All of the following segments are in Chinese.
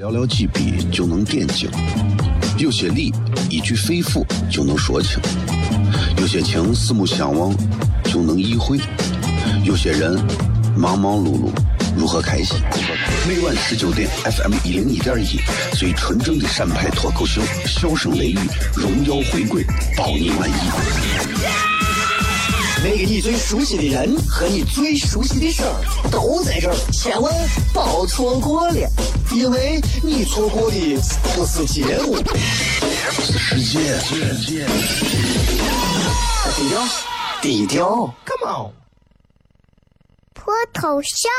寥寥几笔就能点睛，有些理一句肺腑就能说清，有些情四目相望就能意会，有些人忙忙碌碌如何开心？每晚十九点，FM 一零一点一，最纯正的陕派脱口秀，笑声雷雨，荣耀回归，包你满意。那个你最熟悉的人和你最熟悉的事都在这儿，千万别错过了，因为你错过的不是节目，是时间。低调，低调，Come on，脱头像？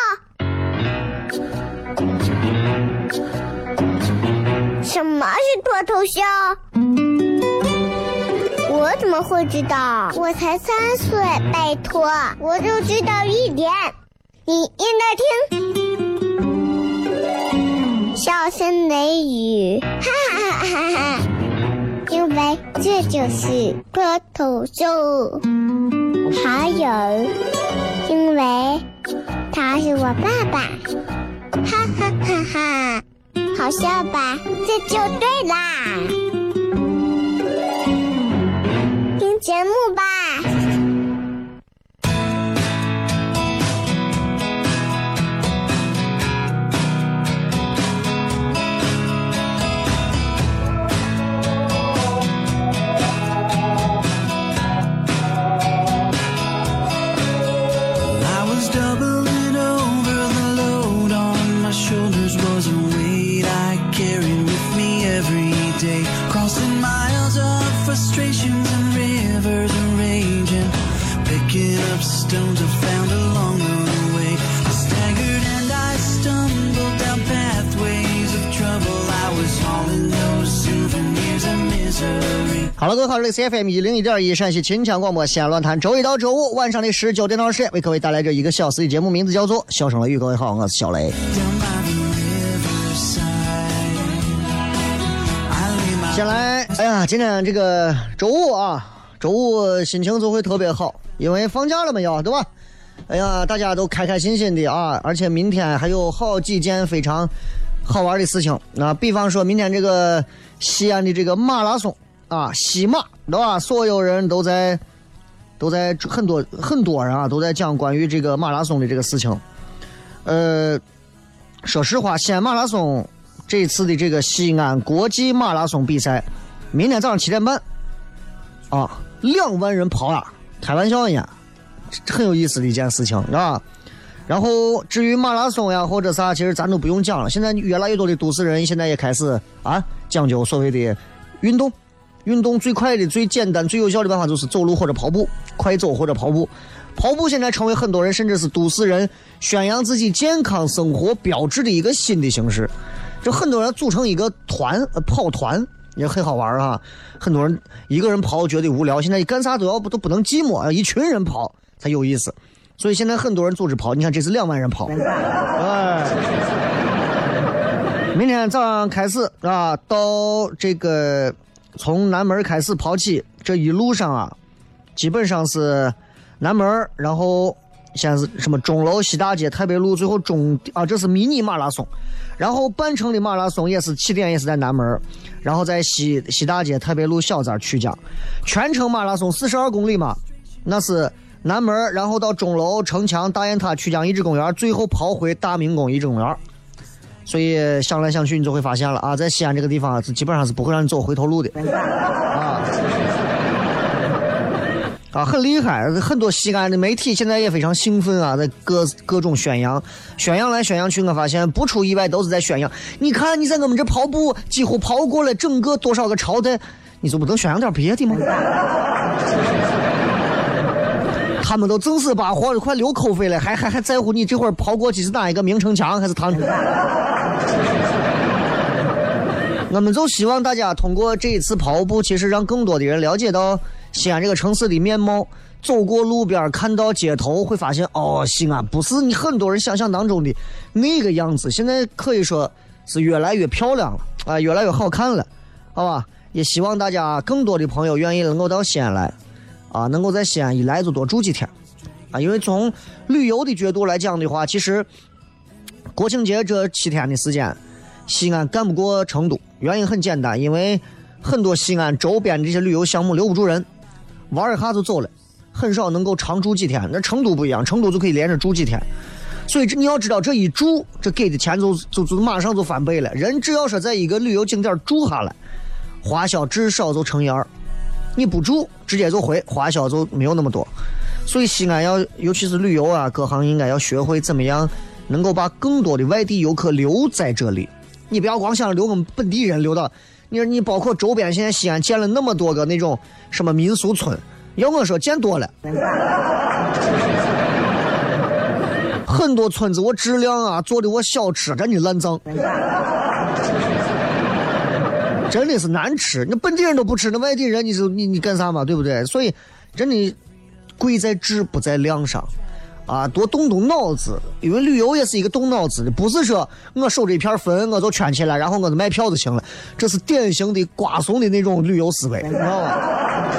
什么是脱头像？我怎么会知道？我才三岁，拜托，我就知道一点。你应该听，笑声雷雨，哈哈哈哈！因为这就是脱头秀。还有，因为他是我爸爸，哈哈哈哈！好笑吧？这就对啦。这里是 FM 一零一点一陕西秦腔广播西安论坛，周一到周五晚上的十九点到十点，为各位带来这一个小时的节目，名字叫做《笑声雷雨》。各位好，我是小雷。先来，哎呀，今天这个周五啊，周五心情就会特别好，因为放假了嘛，要对吧？哎呀，大家都开开心心的啊，而且明天还有好几件非常好玩的事情。那比方说明天这个西安的这个马拉松。啊，西马对吧？所有人都在，都在很多很多人啊，都在讲关于这个马拉松的这个事情。呃，说实话，西安马拉松这次的这个西安国际马拉松比赛，明天早上七点半，啊，两万人跑啊，开玩笑呢，很有意思的一件事情，是吧？然后至于马拉松呀或者啥，其实咱都不用讲了。现在越来越多的都市人现在也开始啊讲究所谓的运动。运动最快的、最简单、最有效的办法就是走路或者跑步，快走或者跑步。跑步现在成为很多人甚至是都市人宣扬自己健康生活标志的一个新的形式。就很多人组成一个团，呃跑团也很好玩啊。很多人一个人跑觉得无聊，现在干啥都要不都不能寂寞，一群人跑才有意思。所以现在很多人组织跑，你看这是两万人跑。哎，明天早上开始啊，到这个。从南门开始跑起，这一路上啊，基本上是南门，然后先是什么钟楼、西大街、太白路，最后终啊，这是迷你马拉松。然后半程的马拉松也是起点也是在南门，然后在西西大街、太白路、小寨、曲江。全程马拉松四十二公里嘛，那是南门，然后到钟楼、城墙、大雁塔、曲江遗址公园，最后跑回大明宫遗址公园。所以想来想去，你就会发现了啊，在西安这个地方是基本上是不会让你走回头路的，啊，啊，很厉害，很多西安的媒体现在也非常兴奋啊，在各各种宣扬，宣扬来宣扬去，我发现不出意外都是在宣扬。你看你在我们这跑步，几乎跑过了整个多少个朝代，你就不能宣扬点别的吗？他们都正死巴活的，快流口水了，还还还在乎你这会儿跑过去是哪一个明城墙还是唐城？我们就希望大家通过这一次跑步，其实让更多的人了解到西安这个城市的面貌。走过路边，看到街头，会发现哦，西安不是你很多人想象当中的那个样子。现在可以说是越来越漂亮了啊，越来越好看了，好吧？也希望大家更多的朋友愿意能够到西安来。啊，能够在西安一来就多住几天，啊，因为从旅游的角度来讲的话，其实国庆节这七天的时间，西安干不过成都，原因很简单，因为很多西安周边这些旅游项目留不住人，玩一下就走了，很少能够长住几天。那成都不一样，成都就可以连着住几天。所以这你要知道，这一住，这给的钱就就就马上就翻倍了。人只要说在一个旅游景点住下来，花销至少就乘以二。你不住，直接就回，花销就没有那么多。所以西安要，尤其是旅游啊，各行应该要学会怎么样能够把更多的外地游客留在这里。你不要光想留我们本地人留到，你说你包括周边，现在西安建了那么多个那种什么民俗村，要我说建多了，很多村子我质量啊做的我小吃真的烂脏。真的是难吃，那本地人都不吃，那外地人你就你你干啥嘛，对不对？所以真的贵在质不在量上，啊，多动动脑子，因为旅游也是一个动脑子的，不是说我守着一片坟我就圈起来，然后我就卖票就行了，这是典型的瓜怂的那种旅游思维，你知道吧？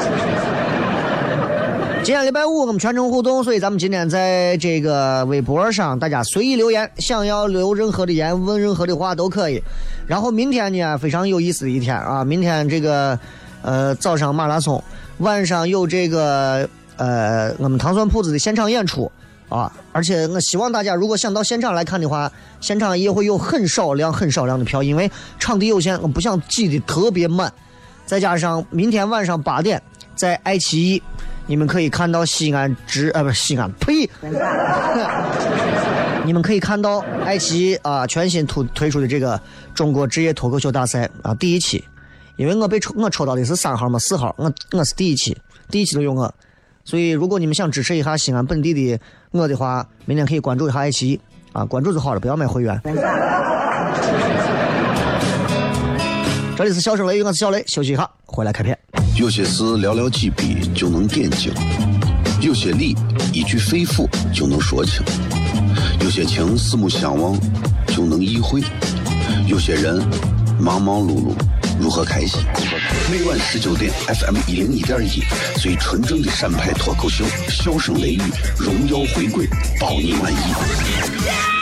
今天礼拜五我们全程互动，所以咱们今天在这个微博上，大家随意留言，想要留任何的言，问任何的话都可以。然后明天呢，非常有意思的一天啊！明天这个呃早上马拉松，晚上有这个呃我们糖蒜铺子的现场演出啊！而且我希望大家如果想到现场来看的话，现场也会有很少量、很少量的票，因为场地有限，我不想挤得特别满。再加上明天晚上八点在爱奇艺。你们可以看到西安直呃不是西安呸，你们可以看到爱奇艺啊全新推推出的这个中国职业脱口秀大赛啊第一期，因为我被抽我抽到的是三号嘛四号，我我是第一期，第一期都有我，所以如果你们想支持一下西安本地的我的话，明天可以关注一下爱奇艺啊关注就好了，不要买会员。这里是笑声雷雨，我是小雷，休息一下回来开片。有些事寥寥几笔就能点睛，有些理一句肺腑就能说清，有些情四目相望就能意会，有些人忙忙碌碌如何开心？每晚十九点，FM 一零一点一，最纯正的陕派脱口秀，笑声雷雨，荣耀回归，包你满意。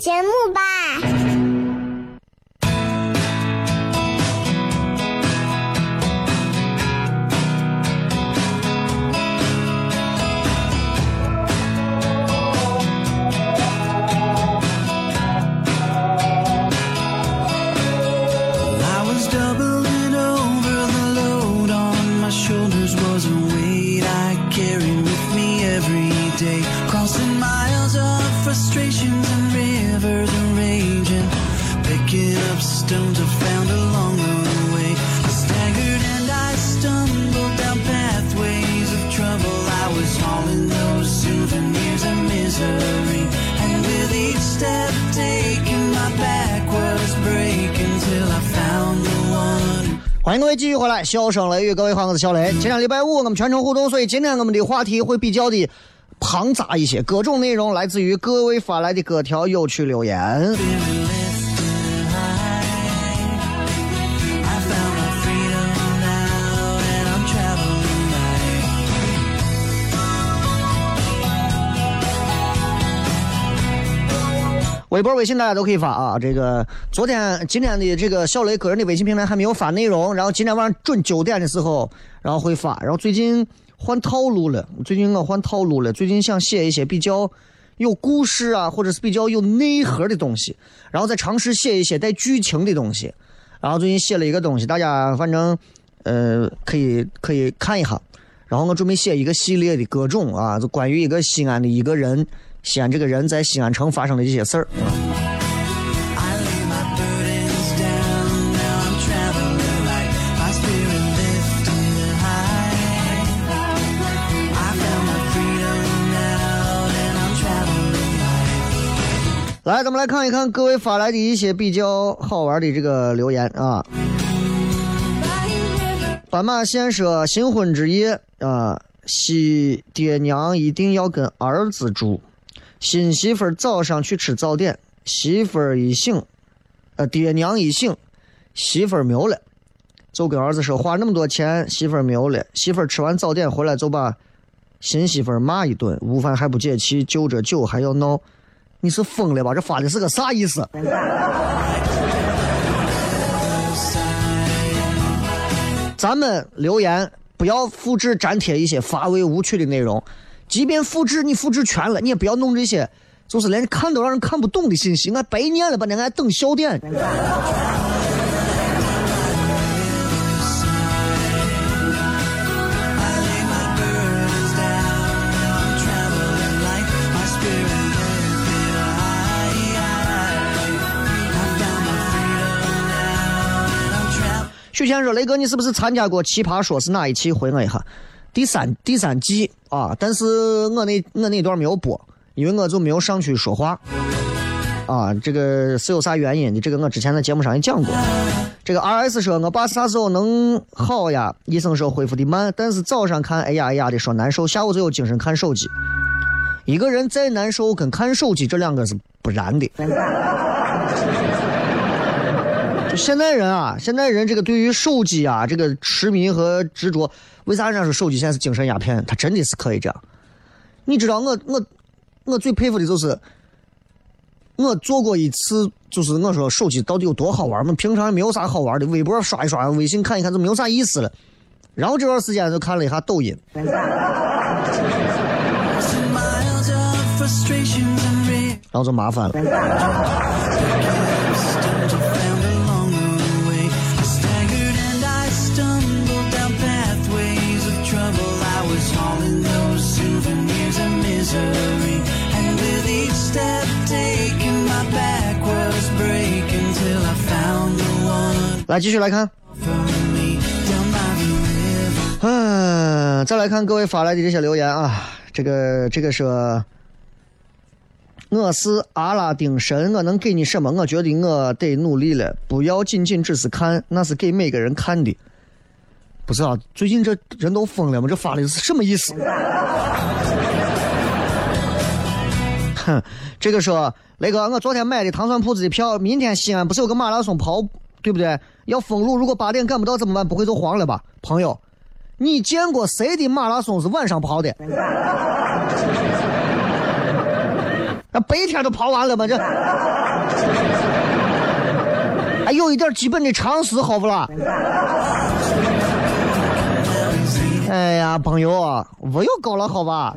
节目吧。欢迎各位继续回来，笑声雷雨，各位好，我是小雷。前两礼拜五，我们全程互动，所以今天我们的话题会比较的庞杂一些，各种内容来自于各位发来的各条有趣留言。微博、微信大家都可以发啊。这个昨天、今天的这个小雷个人的微信平台还没有发内容，然后今天晚上准九点的时候，然后会发。然后最近换套路了，最近我换套路了。最近想写一些比较有故事啊，或者是比较有内核的东西，然后再尝试写一些带剧情的东西。然后最近写了一个东西，大家反正呃可以可以看一下。然后我准备写一个系列的各种啊，就关于一个西安的一个人，西安这个人在西安城发生的这些事儿。来，咱们来看一看各位发来的一些比较好玩的这个留言啊。斑马线说新婚之夜啊，媳爹娘一定要跟儿子住。新媳妇早上去吃早点，媳妇儿一醒，呃，爹娘一醒，媳妇儿没有了，就跟儿子说花那么多钱，媳妇儿没有了。媳妇儿吃完早点回来就把新媳妇骂一顿，午饭还不解气，就着酒还要闹。你是疯了吧？这发的是个啥意思？咱们留言不要复制粘贴一些乏味无趣的内容，即便复制你复制全了，你也不要弄这些就是连看都让人看不懂的信息，俺白念了吧？那俺等笑点。许谦说：“雷哥，你是不是参加过《奇葩说》？是哪一期？回我一下。第三第三季啊，但是我那我那段没有播，因为我就没有上去说话。啊，这个是有啥原因的？这个我之前在节目上也讲过。这个 R S 说，我爸啥时候能好呀？医生说恢复的慢，但是早上看哎呀哎呀的说难受，下午就有精神看手机。一个人再难受，跟看手机这两个是不然的。”就现代人啊，现代人这个对于手机啊，这个痴迷和执着，为啥人家说手机现在是精神鸦片？他真的是可以这样。你知道我我我最佩服的就是，我做过一次，就是我说手机到底有多好玩嘛？平常没有啥好玩的，微博刷一刷，微信看一看，就没有啥意思了。然后这段时间就看了一下抖音，然后就麻烦了。来继续来看，嗯，再来看各位发来的这些留言啊，这个这个说，我是阿拉丁神，我能给你什么？我觉得我得努力了，不要仅仅只是看，那是给每个人看的。不是啊，最近这人都疯了吗？这发的是什么意思？哼，这个说，雷哥，我昨天买的糖蒜铺子的票，明天西安不是有个马拉松跑？对不对？要封路，如果八点赶不到怎么办？不会就黄了吧？朋友，你见过谁的马拉松是晚上跑的？那白天都跑完了吗？这还有一点基本的常识好不啦？哎呀，朋友，我又搞了好吧？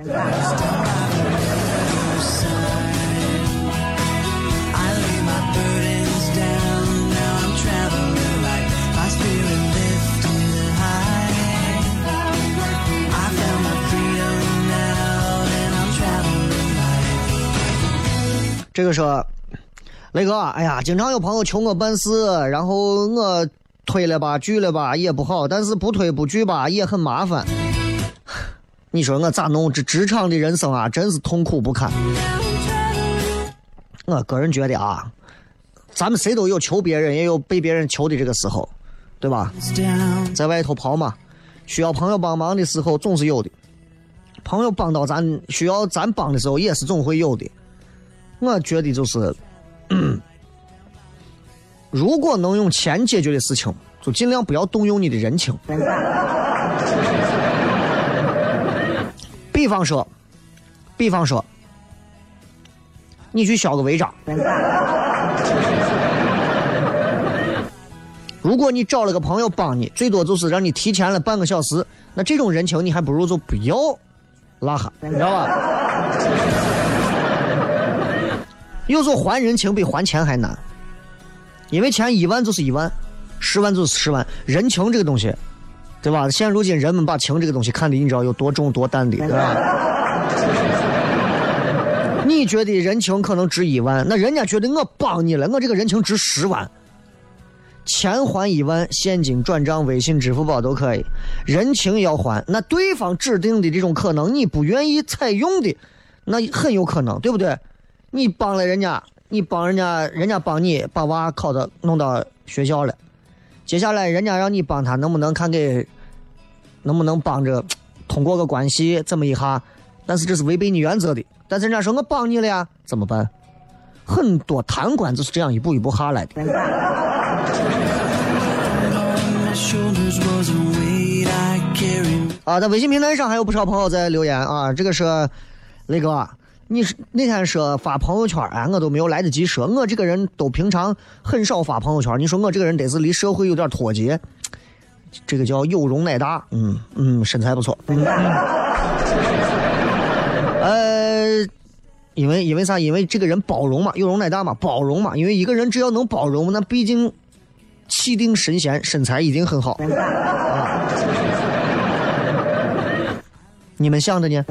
这个说，雷哥，哎呀，经常有朋友求我办事，然后我推了吧，拒了吧也不好，但是不推不拒吧也很麻烦。你说我咋弄？这职场的人生啊，真是痛苦不堪。我个人觉得啊，咱们谁都有求别人，也有被别人求的这个时候，对吧？在外头跑嘛，需要朋友帮忙的时候总是有的，朋友帮到咱需要咱帮的时候也是总会有的。我觉得就是，如果能用钱解决的事情，就尽量不要动用你的人情。比方说，比方说，你去销个违章，如果你找了个朋友帮你，最多就是让你提前了半个小时，那这种人情你还不如就不要拉黑，你知道吧？有时候还人情比还钱还难，因为钱一万就是一万，十万就是十万。人情这个东西，对吧？现如今人们把情这个东西看的，你知道有多重多淡的，对吧？你觉得人情可能值一万，那人家觉得我帮你了，我这个人情值十万。钱还一万，现金转账、微信、支付宝都可以。人情要还，那对方指定的这种可能，你不愿意采用的，那很有可能，对不对？你帮了人家，你帮人家，人家帮你把娃考到弄到学校了，接下来人家让你帮他，能不能看给，能不能帮着通过个关系这么一下？但是这是违背你原则的。但是人家说我帮你了呀，怎么办？很多贪官就是这样一步一步下来的。啊，在微信平台上还有不少朋友在留言啊，这个是雷哥，你是那天说发朋友圈啊，我都没有来得及说，我这个人都平常很少发朋友圈，你说我这个人得是离社会有点脱节，这个叫有容乃大，嗯嗯，身材不错。呃，因为因为啥？因为这个人包容嘛，有容乃大嘛，包容嘛。因为一个人只要能包容，那毕竟气定神闲，身材一定很好。啊、你们想的呢？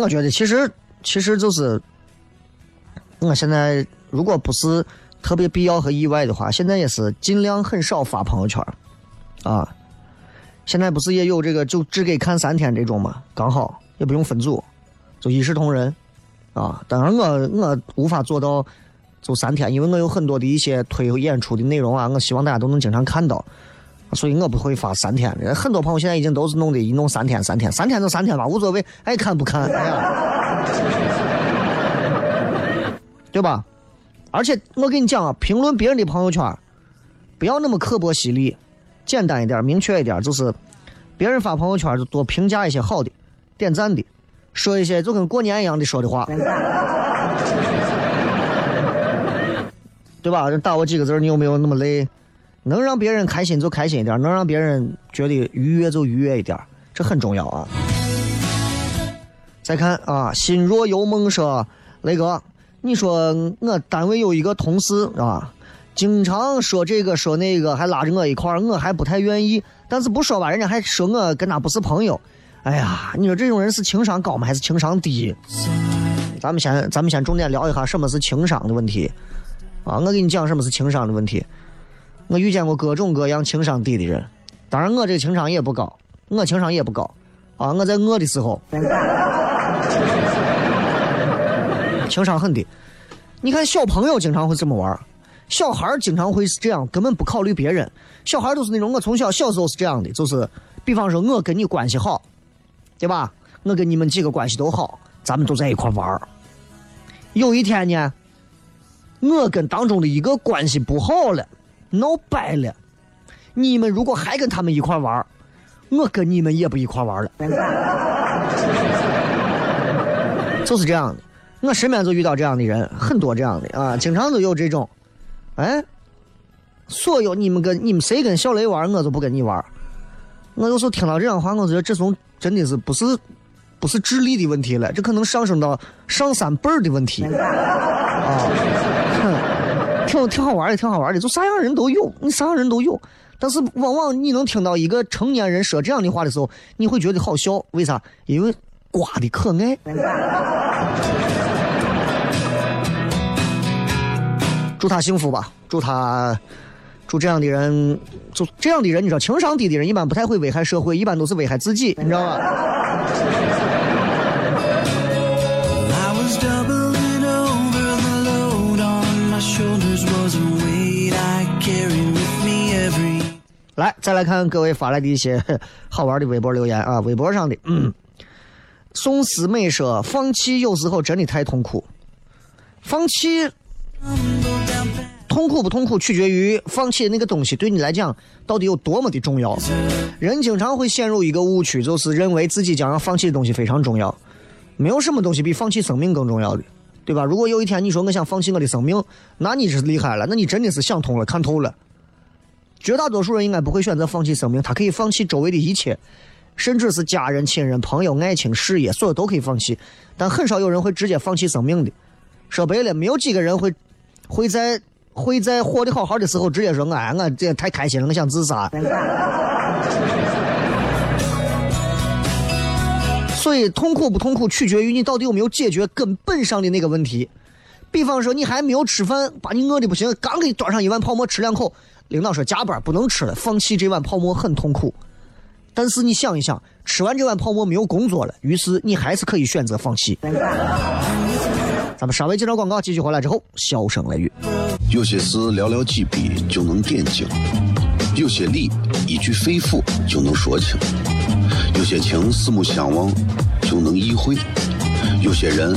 我觉得其实其实就是，我现在如果不是特别必要和意外的话，现在也是尽量很少发朋友圈啊。现在不是也有这个就只给看三天这种嘛？刚好也不用分组，就一视同仁啊。当然我我无法做到就三天，因为我有很多的一些推演出的内容啊，我希望大家都能经常看到，所以我不会发三天的。很多朋友现在已经都是弄的一弄三天三天，三天就三天吧，无所谓，爱看不看，哎呀，对吧？而且我跟你讲啊，评论别人的朋友圈，不要那么刻薄犀利。简单一点，明确一点，就是别人发朋友圈就多评价一些好的，点赞的，说一些就跟过年一样的说的话，对吧？打我几个字，你有没有那么累？能让别人开心就开心一点，能让别人觉得愉悦就愉悦一点，这很重要啊。再看啊，心若有梦说，雷哥，你说我单位有一个同事啊。经常说这个说那个，还拉着我一块儿，我还不太愿意。但是不说吧，人家还说我跟他不是朋友。哎呀，你说这种人是情商高吗？还是情商低？咱们先咱们先重点聊一下什么是情商的问题啊！我给你讲什么是情商的问题。我遇见过各种各样情商低的人，当然我这情商也不高，我情商也不高啊！我在饿的时候，情商很低。你看小朋友经常会这么玩。小孩经常会是这样，根本不考虑别人。小孩都是那种，我从小小时候是这样的，就是，比方说我跟你关系好，对吧？我跟你们几个关系都好，咱们都在一块玩。有一天呢，我跟当中的一个关系不好了，闹掰了。你们如果还跟他们一块玩，我跟你们也不一块玩了。就是这样的，我身边就遇到这样的人，很多这样的啊，经常都有这种。哎，所有你们跟你们谁跟小雷玩，我就不跟你玩。我有时候听到这样的话，我觉得这种真的是不是不是智力的问题了，这可能上升到上三辈儿的问题啊。挺 挺好玩的，挺好玩的，就啥样人都有，你啥样人都有。但是往往你能听到一个成年人说这样的话的时候，你会觉得好笑。为啥？因为瓜的可爱。祝他幸福吧，祝他，祝这样的人，就这样的人，你知道，情商低的人一般不太会危害社会，一般都是危害自己，你知道吧？来，再来看各位发来的一些好玩的微博留言啊，微博上的，嗯，宋思美说，放弃有时候真的太痛苦，放弃。痛苦不痛苦，取决于放弃的那个东西对你来讲到底有多么的重要。人经常会陷入一个误区，就是认为自己将要放弃的东西非常重要。没有什么东西比放弃生命更重要的，对吧？如果有一天你说我想放弃我的生命，那你是厉害了，那你真的是想通了、看透了。绝大多数人应该不会选择放弃生命，他可以放弃周围的一切，甚至是家人、亲人、朋友、爱情、事业，所有都可以放弃。但很少有人会直接放弃生命的。说白了，没有几个人会。会在会在活得好好的时候直接说：“哎，我这太开心了，我想自杀。”所以痛苦不痛苦，取决于你到底有没有解决根本上的那个问题。比方说，你还没有吃饭，把你饿的不行，刚给你端上一碗泡馍吃两口，领导说加班不能吃了，放弃这碗泡馍很痛苦。但是你想一想，吃完这碗泡馍没有工作了，于是你还是可以选择放弃。咱们稍微介绍广告，继续回来之后，笑声雷雨。有些事寥寥几笔就能点睛，有些理一句肺腑就能说清，有些情四目相望就能意会，有些人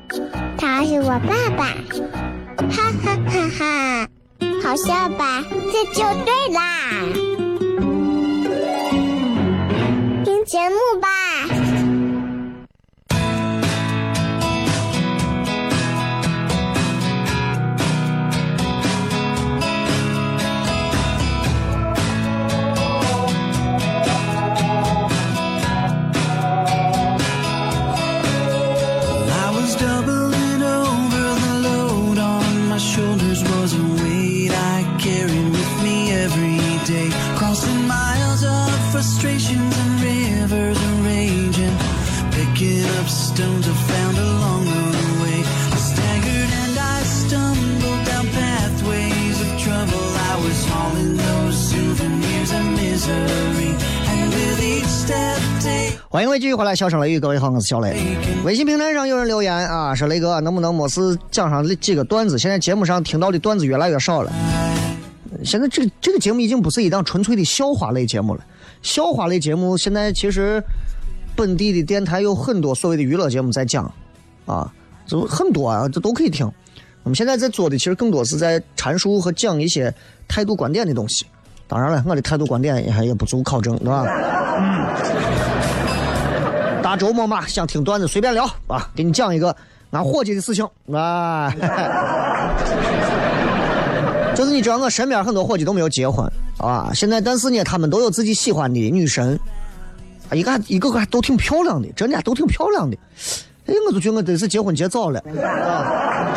他是我爸爸，哈哈哈哈！好笑吧？这就对啦。听节目吧。欢迎各位继续回来，笑声雷雨，各位好，我是小雷。微信平台上有人留言啊，说雷哥能不能没事讲上几个段子？现在节目上听到的段子越来越少了。现在这个这个节目已经不是一档纯粹的笑话类节目了。笑话类节目现在其实本地的电台有很多所谓的娱乐节目在讲啊，就很多啊，这都可以听。我们现在在做的其实更多是在阐述和讲一些态度观点的东西。当然了，我的态度观点也也不足考证，对吧？大周末嘛，想听段子随便聊啊，给你讲一个俺伙计的事情啊。就是你知道，我身边很多伙计都没有结婚啊，现在但是呢，他们都有自己喜欢的女神，啊，一个一个个还都挺漂亮的，真的都挺漂亮的。哎，我就觉得我真是结婚结早了啊。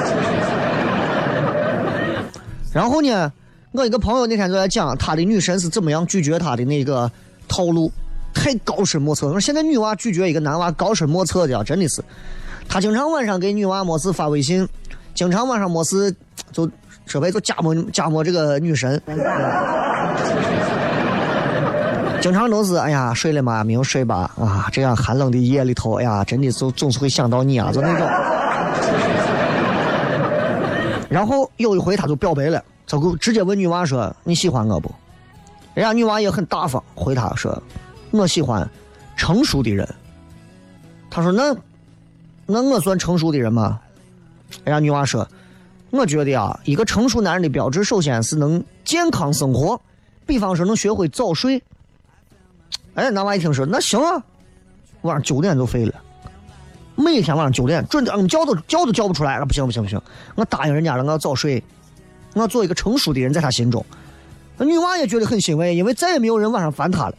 然后呢，我一个朋友那天就在讲他的女神是怎么样拒绝他的那个套路。太高深莫测。说现在女娃拒绝一个男娃高深莫测的啊，真的是。他经常晚上给女娃没事发微信，经常晚上没事就设备就加摸加摸这个女神。经常都是哎呀睡了吗？没有睡吧？啊，这样寒冷的夜里头，哎呀，真的就总是会想到你啊，就那种。然后有一回他就表白了，就直接问女娃说：“你喜欢我不？”人家女娃也很大方，回他说。我喜欢成熟的人。他说：“那那我算成熟的人吗？”人家女娃说：“我觉得啊，一个成熟男人的标志，首先是能健康生活，比方说能学会早睡。”哎，男娃一听说，那行啊，晚上九点就睡了，每天晚上九点准点，叫都叫都叫不出来了。不行不行不行，我答应人家了，我要早睡，我要做一个成熟的人，在他心中。那女娃也觉得很欣慰，因为再也没有人晚上烦她了。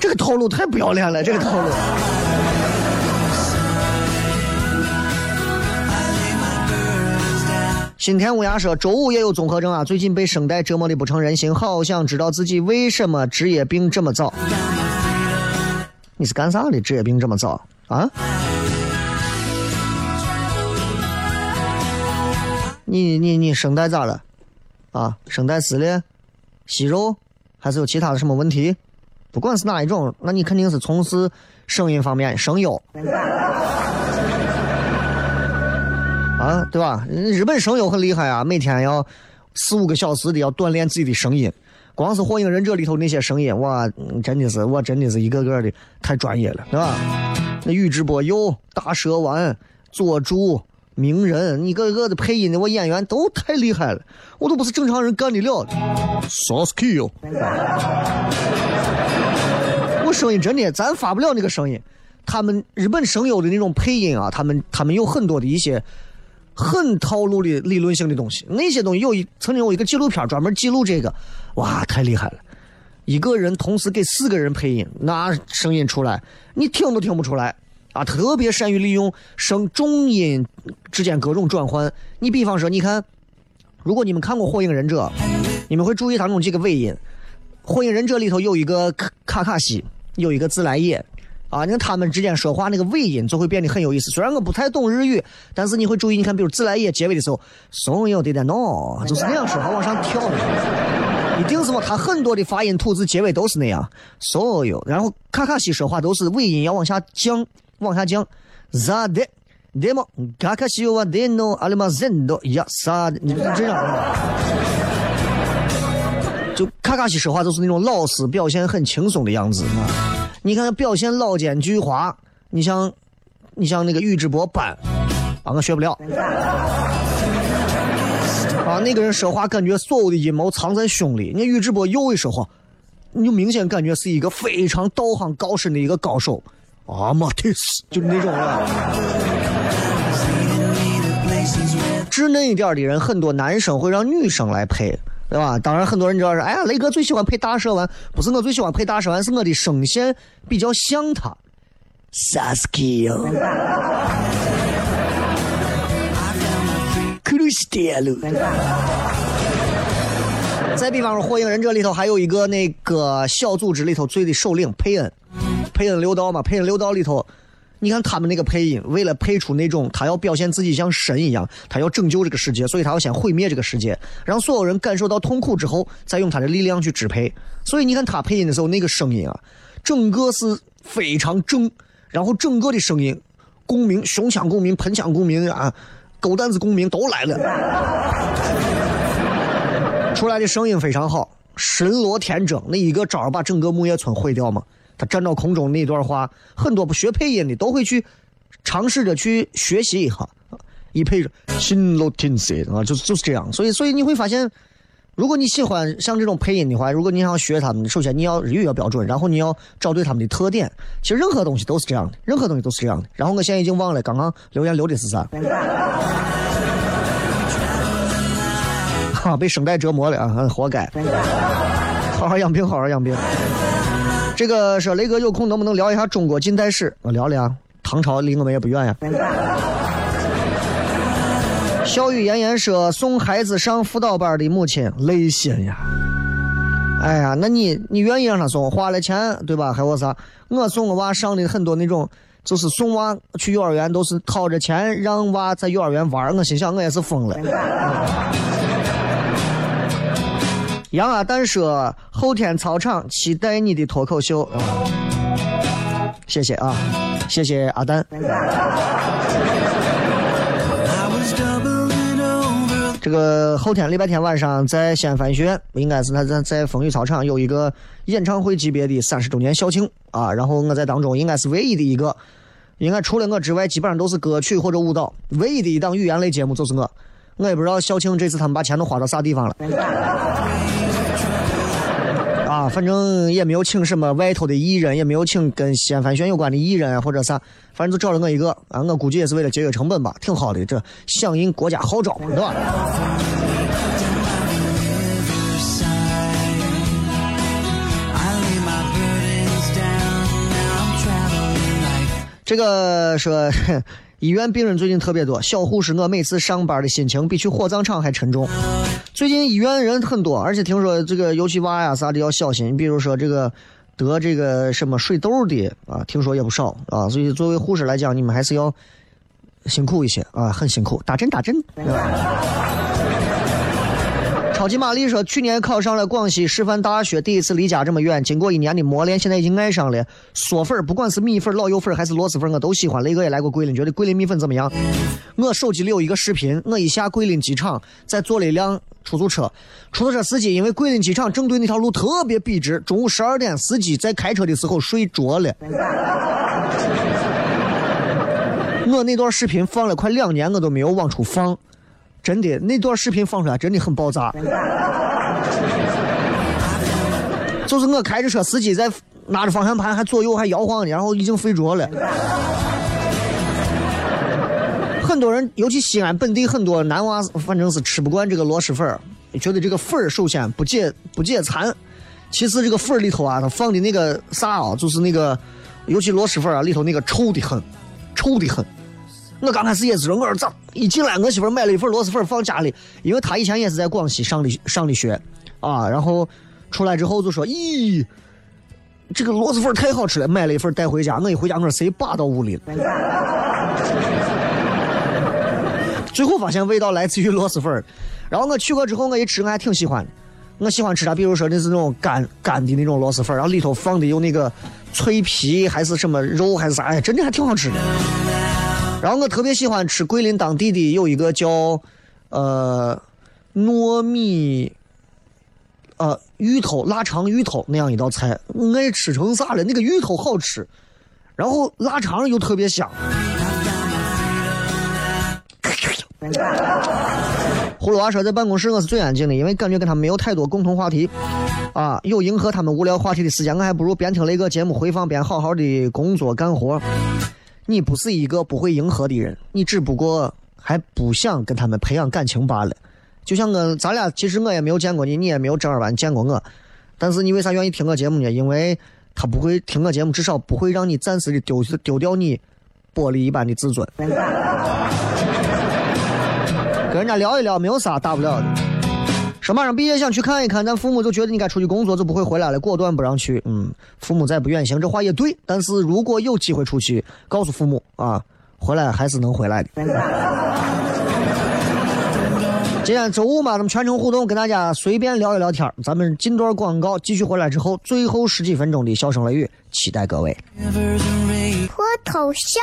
这个套路太不要脸了，这个套路。新天乌鸦说：“周五也有综合症啊，最近被声带折磨的不成人形，好想知道自己为什么职业病这么早。你是干啥的？职业病这么早啊？”你你你声带咋了？啊，声带撕裂、息肉，还是有其他的什么问题？不管是哪一种，那你肯定是从事声音方面声优。啊，对吧？日本声优很厉害啊，每天要四五个小时的要锻炼自己的声音。光是《火影忍者》里头那些声音，哇，真的是我真的是一个个的太专业了，对吧？那宇智波鼬、大蛇丸、佐助、鸣人，一个个的配音的，我演员都太厉害了，我都不是正常人干得了的。Sasuke，我声音真的，咱发不了那个声音。他们日本声优的那种配音啊，他们他们有很多的一些。很套路的理论性的东西，那些东西有一曾经有一个纪录片专门记录这个，哇，太厉害了！一个人同时给四个人配音，那声音出来你听都听不出来啊！特别善于利用声重音之间各种转换。你比方说，你看，如果你们看过《火影忍者》，你们会注意当中几个尾音，《火影忍者》里头有一个卡卡西，有一个自来也。啊，你看他们之间说话那个尾音就会变得很有意思。虽然我不太懂日语，但是你会注意，你看，比如自来也结尾的时候，松有的点喏，就是那样说话往上跳的，一定是么？他很多的发音吐字结尾都是那样，所有。然后卡卡西说话都是尾音要往下降，往下降。咋的？对么？卡卡西话的喏，阿里玛人多呀，啥的？你这样。就卡卡西说话都是那种老师表现很轻松的样子。你看他表现老奸巨猾，你像，你像那个宇智波斑，啊，我学不了。啊，那个人说话感觉所有的阴谋藏在胸里。你宇智波鼬一说话，你就明显感觉是一个非常道行高深的一个高手。阿玛提斯就是那种人。稚嫩一点的人，很多男生会让女生来配。对吧？当然，很多人知道是，哎呀，雷哥最喜欢配大蛇丸，不是我最喜欢配大蛇丸，是我的声线比较像他。Sasuke。再比方说，《火影忍者》里头还有一个那个小组织里头最的首领佩恩，佩恩六道嘛，佩恩六道里头。你看他们那个配音，为了配出那种他要表现自己像神一样，他要拯救这个世界，所以他要先毁灭这个世界，让所有人感受到痛苦之后，再用他的力量去支配。所以你看他配音的时候，那个声音啊，整个是非常正，然后整个的声音，共鸣、胸腔共鸣、盆腔共鸣啊，狗蛋子共鸣都来了，出来的声音非常好，神罗天征，那一个招把整个木叶村毁掉嘛。他站到空中那段话，很多不学配音的都会去尝试着去学习一下，一配着心都听塞啊，就就是这样。所以，所以你会发现，如果你喜欢像这种配音的话，如果你想学他们，首先你要日语要标准，然后你要找对他们的特点。其实任何东西都是这样的，任何东西都是这样的。然后我现在已经忘了刚刚留言留的是啥，啊，被声带折磨了啊，活该。好好养病，好好养病。这个说雷哥有空能不能聊一下中国近代史？我聊聊，唐朝离我们也不远呀。笑语炎炎说送孩子上辅导班的母亲累心呀。哎呀，那你你愿意让他送，花了钱对吧？还有啥？我送我娃上的很多那种，就是送娃去幼儿园都是掏着钱让娃在幼儿园玩，我心想我也是疯了。杨阿蛋说：“后天操场期待你的脱口秀。”谢谢啊，谢谢阿蛋。这个后天礼拜天晚上在西安翻译学院，应该是他在在风雨操场有一个演唱会级别的三十周年校庆啊。然后我在当中应该是唯一的一个，应该除了我之外，基本上都是歌曲或者舞蹈。唯一的一档语言类节目就是我，我也不知道校庆这次他们把钱都花到啥地方了。反正也没有请什么外头的艺人，也没有请跟西安翻旋有关的艺人啊或者啥，反正就找了我一个啊，我估计也是为了节约成本吧，挺好的，这响应国家号召，对吧？这个说。医院病人最近特别多，小护士我每次上班的心情比去火葬场还沉重。最近医院人很多，而且听说这个尤其娃呀啥的要小心，比如说这个得这个什么水痘的啊，听说也不少啊。所以作为护士来讲，你们还是要辛苦一些啊，很辛苦，打针打针。超级玛丽说，去年考上了广西师范大学，第一次离家这么远，经过一年的磨练，现在已经爱上了嗦粉儿不管是米粉、老友粉还是螺蛳粉，我都喜欢。雷哥也来过桂林，觉得桂林米粉怎么样？我手机里有一个视频，我一下桂林机场，再坐了一辆出租车，出租车司机因为桂林机场正对那条路特别笔直，中午十二点，司机在开车的时候睡着了。我那段视频放了快两年，我都没有往出放。真的，那段视频放出来真的很爆炸。就是我开着车，司机在拿着方向盘还左右还摇晃呢，然后已经睡着了。很多人，尤其西安本地很多男娃，反正是吃不惯这个螺蛳粉儿觉得这个粉儿首先不解不解馋，其次这个粉儿里头啊，它放的那个啥啊，就是那个，尤其螺蛳粉啊里头那个臭的很，臭的很。我刚开始也是，我说咋一进来，我媳妇买了一份螺蛳粉放家里，因为她以前也是在广西上的上的学，啊，然后出来之后就说，咦，这个螺蛳粉太好吃了，买了一份带回家。我一回家，我说谁扒到屋里了？最后发现味道来自于螺蛳粉。然后我去过之后，我一吃我还挺喜欢的。我喜欢吃啥？比如说那是那种干干的那种螺蛳粉，然后里头放的有那个脆皮还是什么肉还是啥？哎，真的还挺好吃的。然后我特别喜欢吃桂林当地的有一个叫，呃，糯米，呃，芋头腊肠芋头那样一道菜，爱吃成啥了？那个芋头好吃，然后腊肠又特别香。葫芦娃说，在办公室我是最安静的，因为感觉跟他没有太多共同话题，啊，有迎合他们无聊话题的时间，我还不如边听雷哥节目回放边好好的工作干活。你不是一个不会迎合的人，你只不过还不想跟他们培养感情罢了。就像我，咱俩其实我也没有见过你，你也没有正儿八经见过我。但是你为啥愿意听我节目呢？因为他不会听我节目，至少不会让你暂时的丢丢掉你玻璃一般的自尊。跟人家聊一聊，没有啥大不了的。说马上毕业想去看一看，但父母就觉得你该出去工作，就不会回来了，果断不让去。嗯，父母再不远行，这话也对。但是如果有机会出去，告诉父母啊，回来还是能回来的。今天周五嘛，咱们全程互动，跟大家随便聊一聊天咱们进段广告，继续回来之后，最后十几分钟的笑声雷雨，期待各位。脱头像。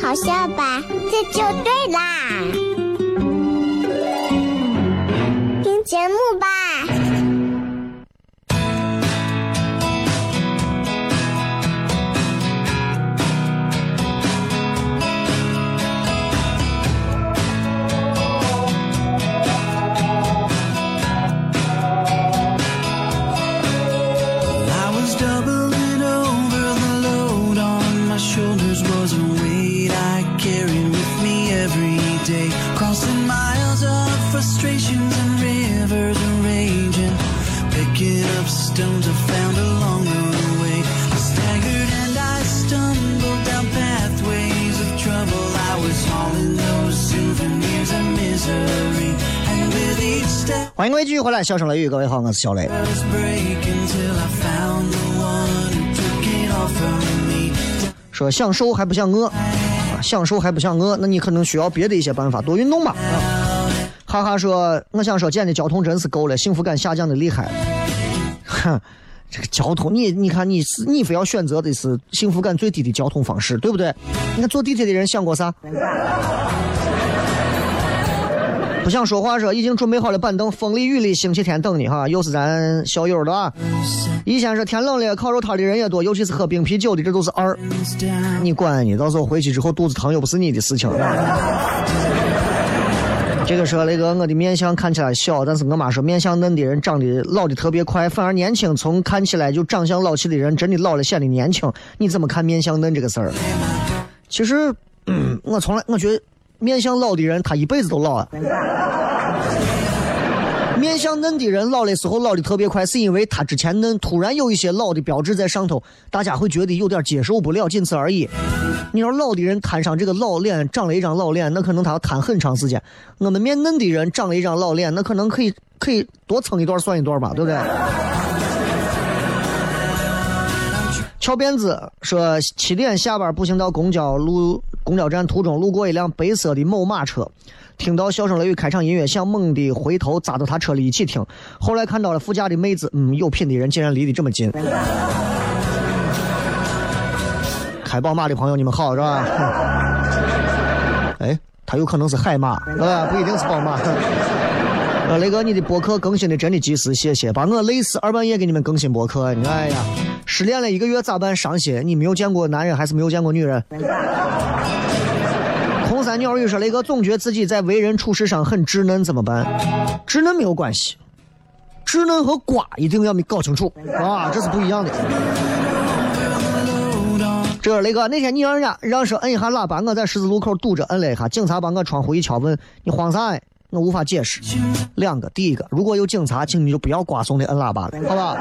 好笑吧？这就对啦，听节目吧。欢迎各位继续回来，笑声雷雨，各位好，我是小雷。说想瘦还不想饿，想瘦还不想饿，那你可能需要别的一些办法，多运动吧。哈哈，说我想说，简的交通真是够了，幸福感下降的厉害。哼，这个交通，你你看，你是你非要选择的是幸福感最低的交通方式，对不对？你看坐地铁的人想过啥？不想说话说，已经准备好了板凳，风里雨里，星期天等你哈。又是咱校友的啊。以前是天冷了，烤肉摊的人也多，尤其是喝冰啤酒的，这都是二。你管你，到时候回去之后肚子疼又不是你的事情。这个说那个我的面相看起来小，但是我妈说面相嫩的人长得老的特别快，反而年轻从看起来就长相老气的人真的老了显得年轻。你怎么看面相嫩这个事儿？其实，嗯，我从来我觉得面相老的人他一辈子都老啊。面相嫩的人老的时候老的特别快，是因为他之前嫩，突然有一些老的标志在上头，大家会觉得有点接受不了，仅此而已。你要老的人摊上这个老脸，长了一张老脸，那可能他要摊很长时间。我们面嫩的人长了一张老脸，那可能可以可以多撑一段算一段吧，对不对？翘辫子说七点下班步行到公交路公交站途中，路过一辆白色的某马车。听到笑声雷雨开场音乐想，猛地回头扎到他车里一起听。后来看到了副驾的妹子，嗯，有品的人竟然离得这么近。开宝马的朋友，你们好是吧？哎，他有可能是海马，啊，不一定是宝马。呃，雷哥，你的博客更新的真的及时，谢谢，把我累死，二半夜给你们更新博客，哎呀，失恋了一个月咋办？伤心，你没有见过男人还是没有见过女人？鸟语说：“雷哥总觉得自己在为人处事上很稚嫩，怎么办？稚嫩没有关系，稚嫩和瓜一定要搞清楚啊，这是不一样的。这雷哥那天你让人家让说摁一下喇叭，我在十字路口堵着摁了一下，警察把我窗户一敲，问你慌啥？我无法解释。两个，第一个，如果有警察，请你就不要瓜怂的摁喇叭了，好吧？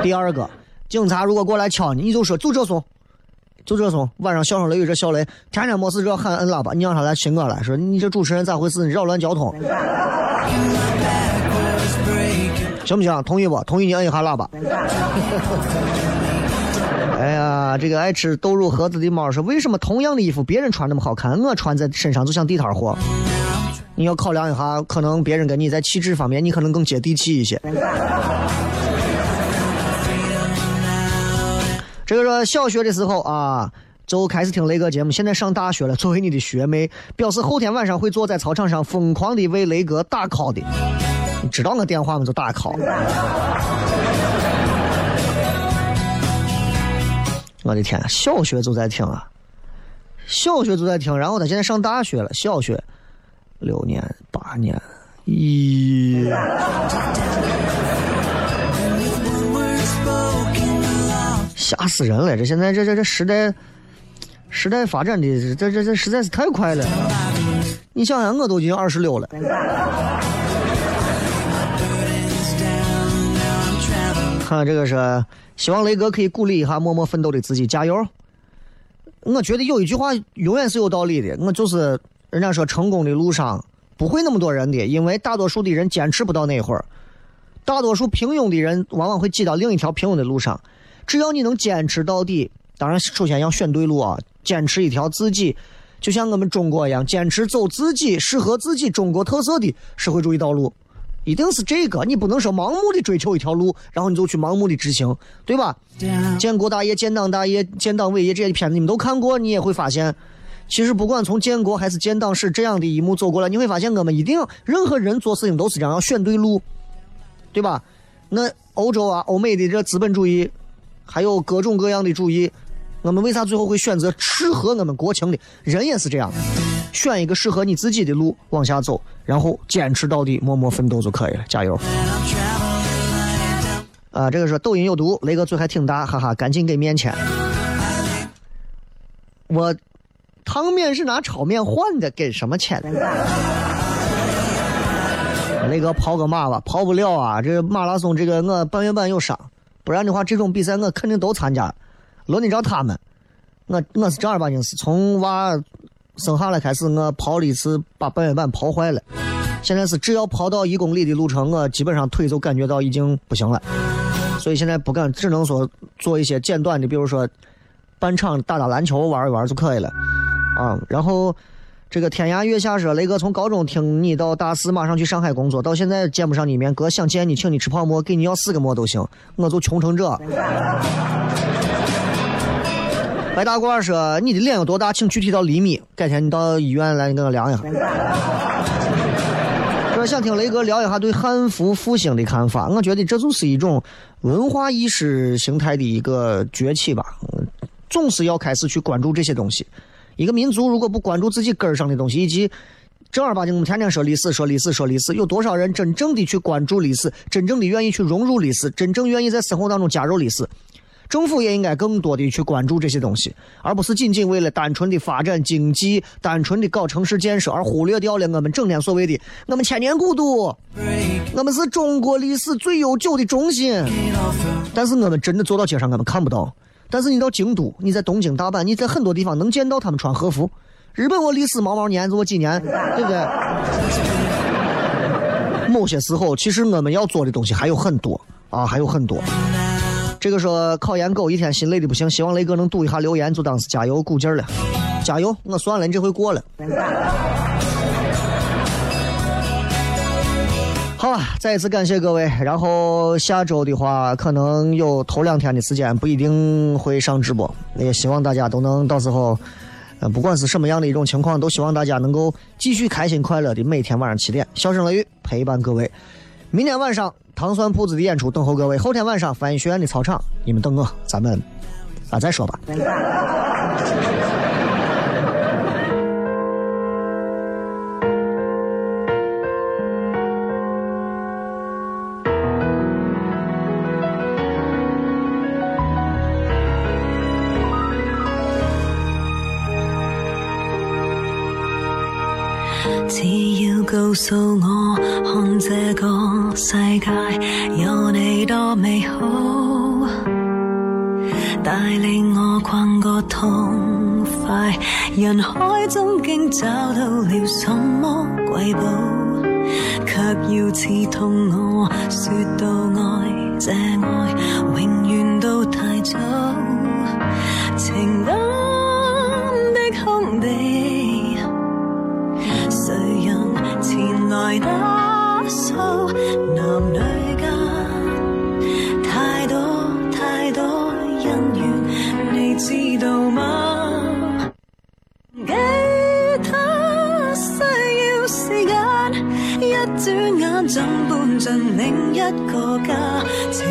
第二个，警察如果过来敲你，你就说就这怂。”就这种晚上笑声雷雨这笑雷，天天没事就要喊摁喇叭，你让他来亲我来说你这主持人咋回事？你扰乱交通，行不行？同意不？同意你摁一下喇叭。哎呀，这个爱吃豆乳盒子的猫说，为什么同样的衣服别人穿那么好看，我穿在身上就像地摊货？你要考量一下，可能别人跟你在气质方面，你可能更接地气一些。这个说小学的时候啊，就开始听雷哥节目。现在上大学了，作为你的学妹，表示后天晚上会坐在操场上疯狂的为雷哥打 call 的。你知道我电话吗？就打 call。我的天，小学就在听啊，小学就在听。然后他现在上大学了，小学六年八年，咦。吓死人了！这现在这这这时代，时代发展的这这这实在是太快了。你想想，我都已经二十六了。看这个是，希望雷哥可以鼓励一下默默奋斗的自己，加油。我觉得有一句话永远是有道理的，我就是人家说成功的路上不会那么多人的，因为大多数的人坚持不到那会儿，大多数平庸的人往往会挤到另一条平庸的路上。只要你能坚持到底，当然首先要选对路啊！坚持一条自己，就像我们中国一样，坚持走自己适合自己中国特色的社会主义道路，一定是这个。你不能说盲目的追求一条路，然后你就去盲目的执行，对吧？建国大业、建党大业、建党伟业这些片子你们都看过，你也会发现，其实不管从建国还是建党史这样的一幕走过来，你会发现我们一定任何人做事情都是这样，要选对路，对吧？那欧洲啊、欧美的这资本主义。还有各种各样的主意，我们为啥最后会选择适合我们国情的？人也是这样，选一个适合你自己的路往下走，然后坚持到底，默默奋斗就可以了，加油！啊，这个是抖音有毒，雷哥嘴还挺大，哈哈，赶紧给面钱。我汤面是拿炒面换的，给什么钱？雷哥跑个马吧，跑不了啊！这马拉松，这个我半月板有伤。不然的话，这种比赛我肯定都参加。轮得着他们，我我是正儿八经是从娃生下来开始，我跑了一次，把半月板跑坏了。现在是只要跑到一公里的路程，我基本上腿就感觉到已经不行了。所以现在不敢，只能说做一些简短的，比如说半场打打篮球玩一玩就可以了。啊，然后。这个天涯月下说，雷哥从高中听你到大四，马上去上海工作，到现在见不上你面，哥想见你，请你吃泡馍，给你要四个馍都行，我就穷成这。白大褂说，你的脸有多大，请具体到厘米，改天你到医院来，你给我量一下。说想听雷哥聊一下对汉服复兴的看法，我觉得这就是一种文化意识形态的一个崛起吧，总是要开始去关注这些东西。一个民族如果不关注自己根儿上的东西，以及正儿八经我们天天说历史，说历史，说历史，有多少人真正的去关注历史，真正的愿意去融入历史，真正愿意在生活当中加入历史？政府也应该更多的去关注这些东西，而不是仅仅为了单纯的发展经济、单纯的搞城市建设而忽略掉了我们整天所谓的我们千年古都，我们是中国历史最悠久的中心。但是我们真的走到街上，我们看不到。但是你到京都，你在东京、大阪，你在很多地方能见到他们穿和服。日本我历史毛毛年，我几年，对不对？某些时候，其实我们要做的东西还有很多啊，还有很多。这个说考研狗一天心累的不行，希望雷哥能读一下留言，就当是加油鼓劲了。加油，我算了，你这回过了。好吧，再一次感谢各位。然后下周的话，可能有头两天的时间不一定会上直播，也希望大家都能到时候，呃，不管是什么样的一种情况，都希望大家能够继续开心快乐的每天晚上七点，笑声雷雨陪伴各位。明天晚上。糖蒜铺子的演出等候各位，后天晚上翻译学院的操场，你们等我，咱们啊再说吧。诉我，看这个世界有你多美好，带领我逛个痛快，人海中竟找到了什么瑰宝，却要刺痛我，说到爱，这爱永远都太早，情另一个家。情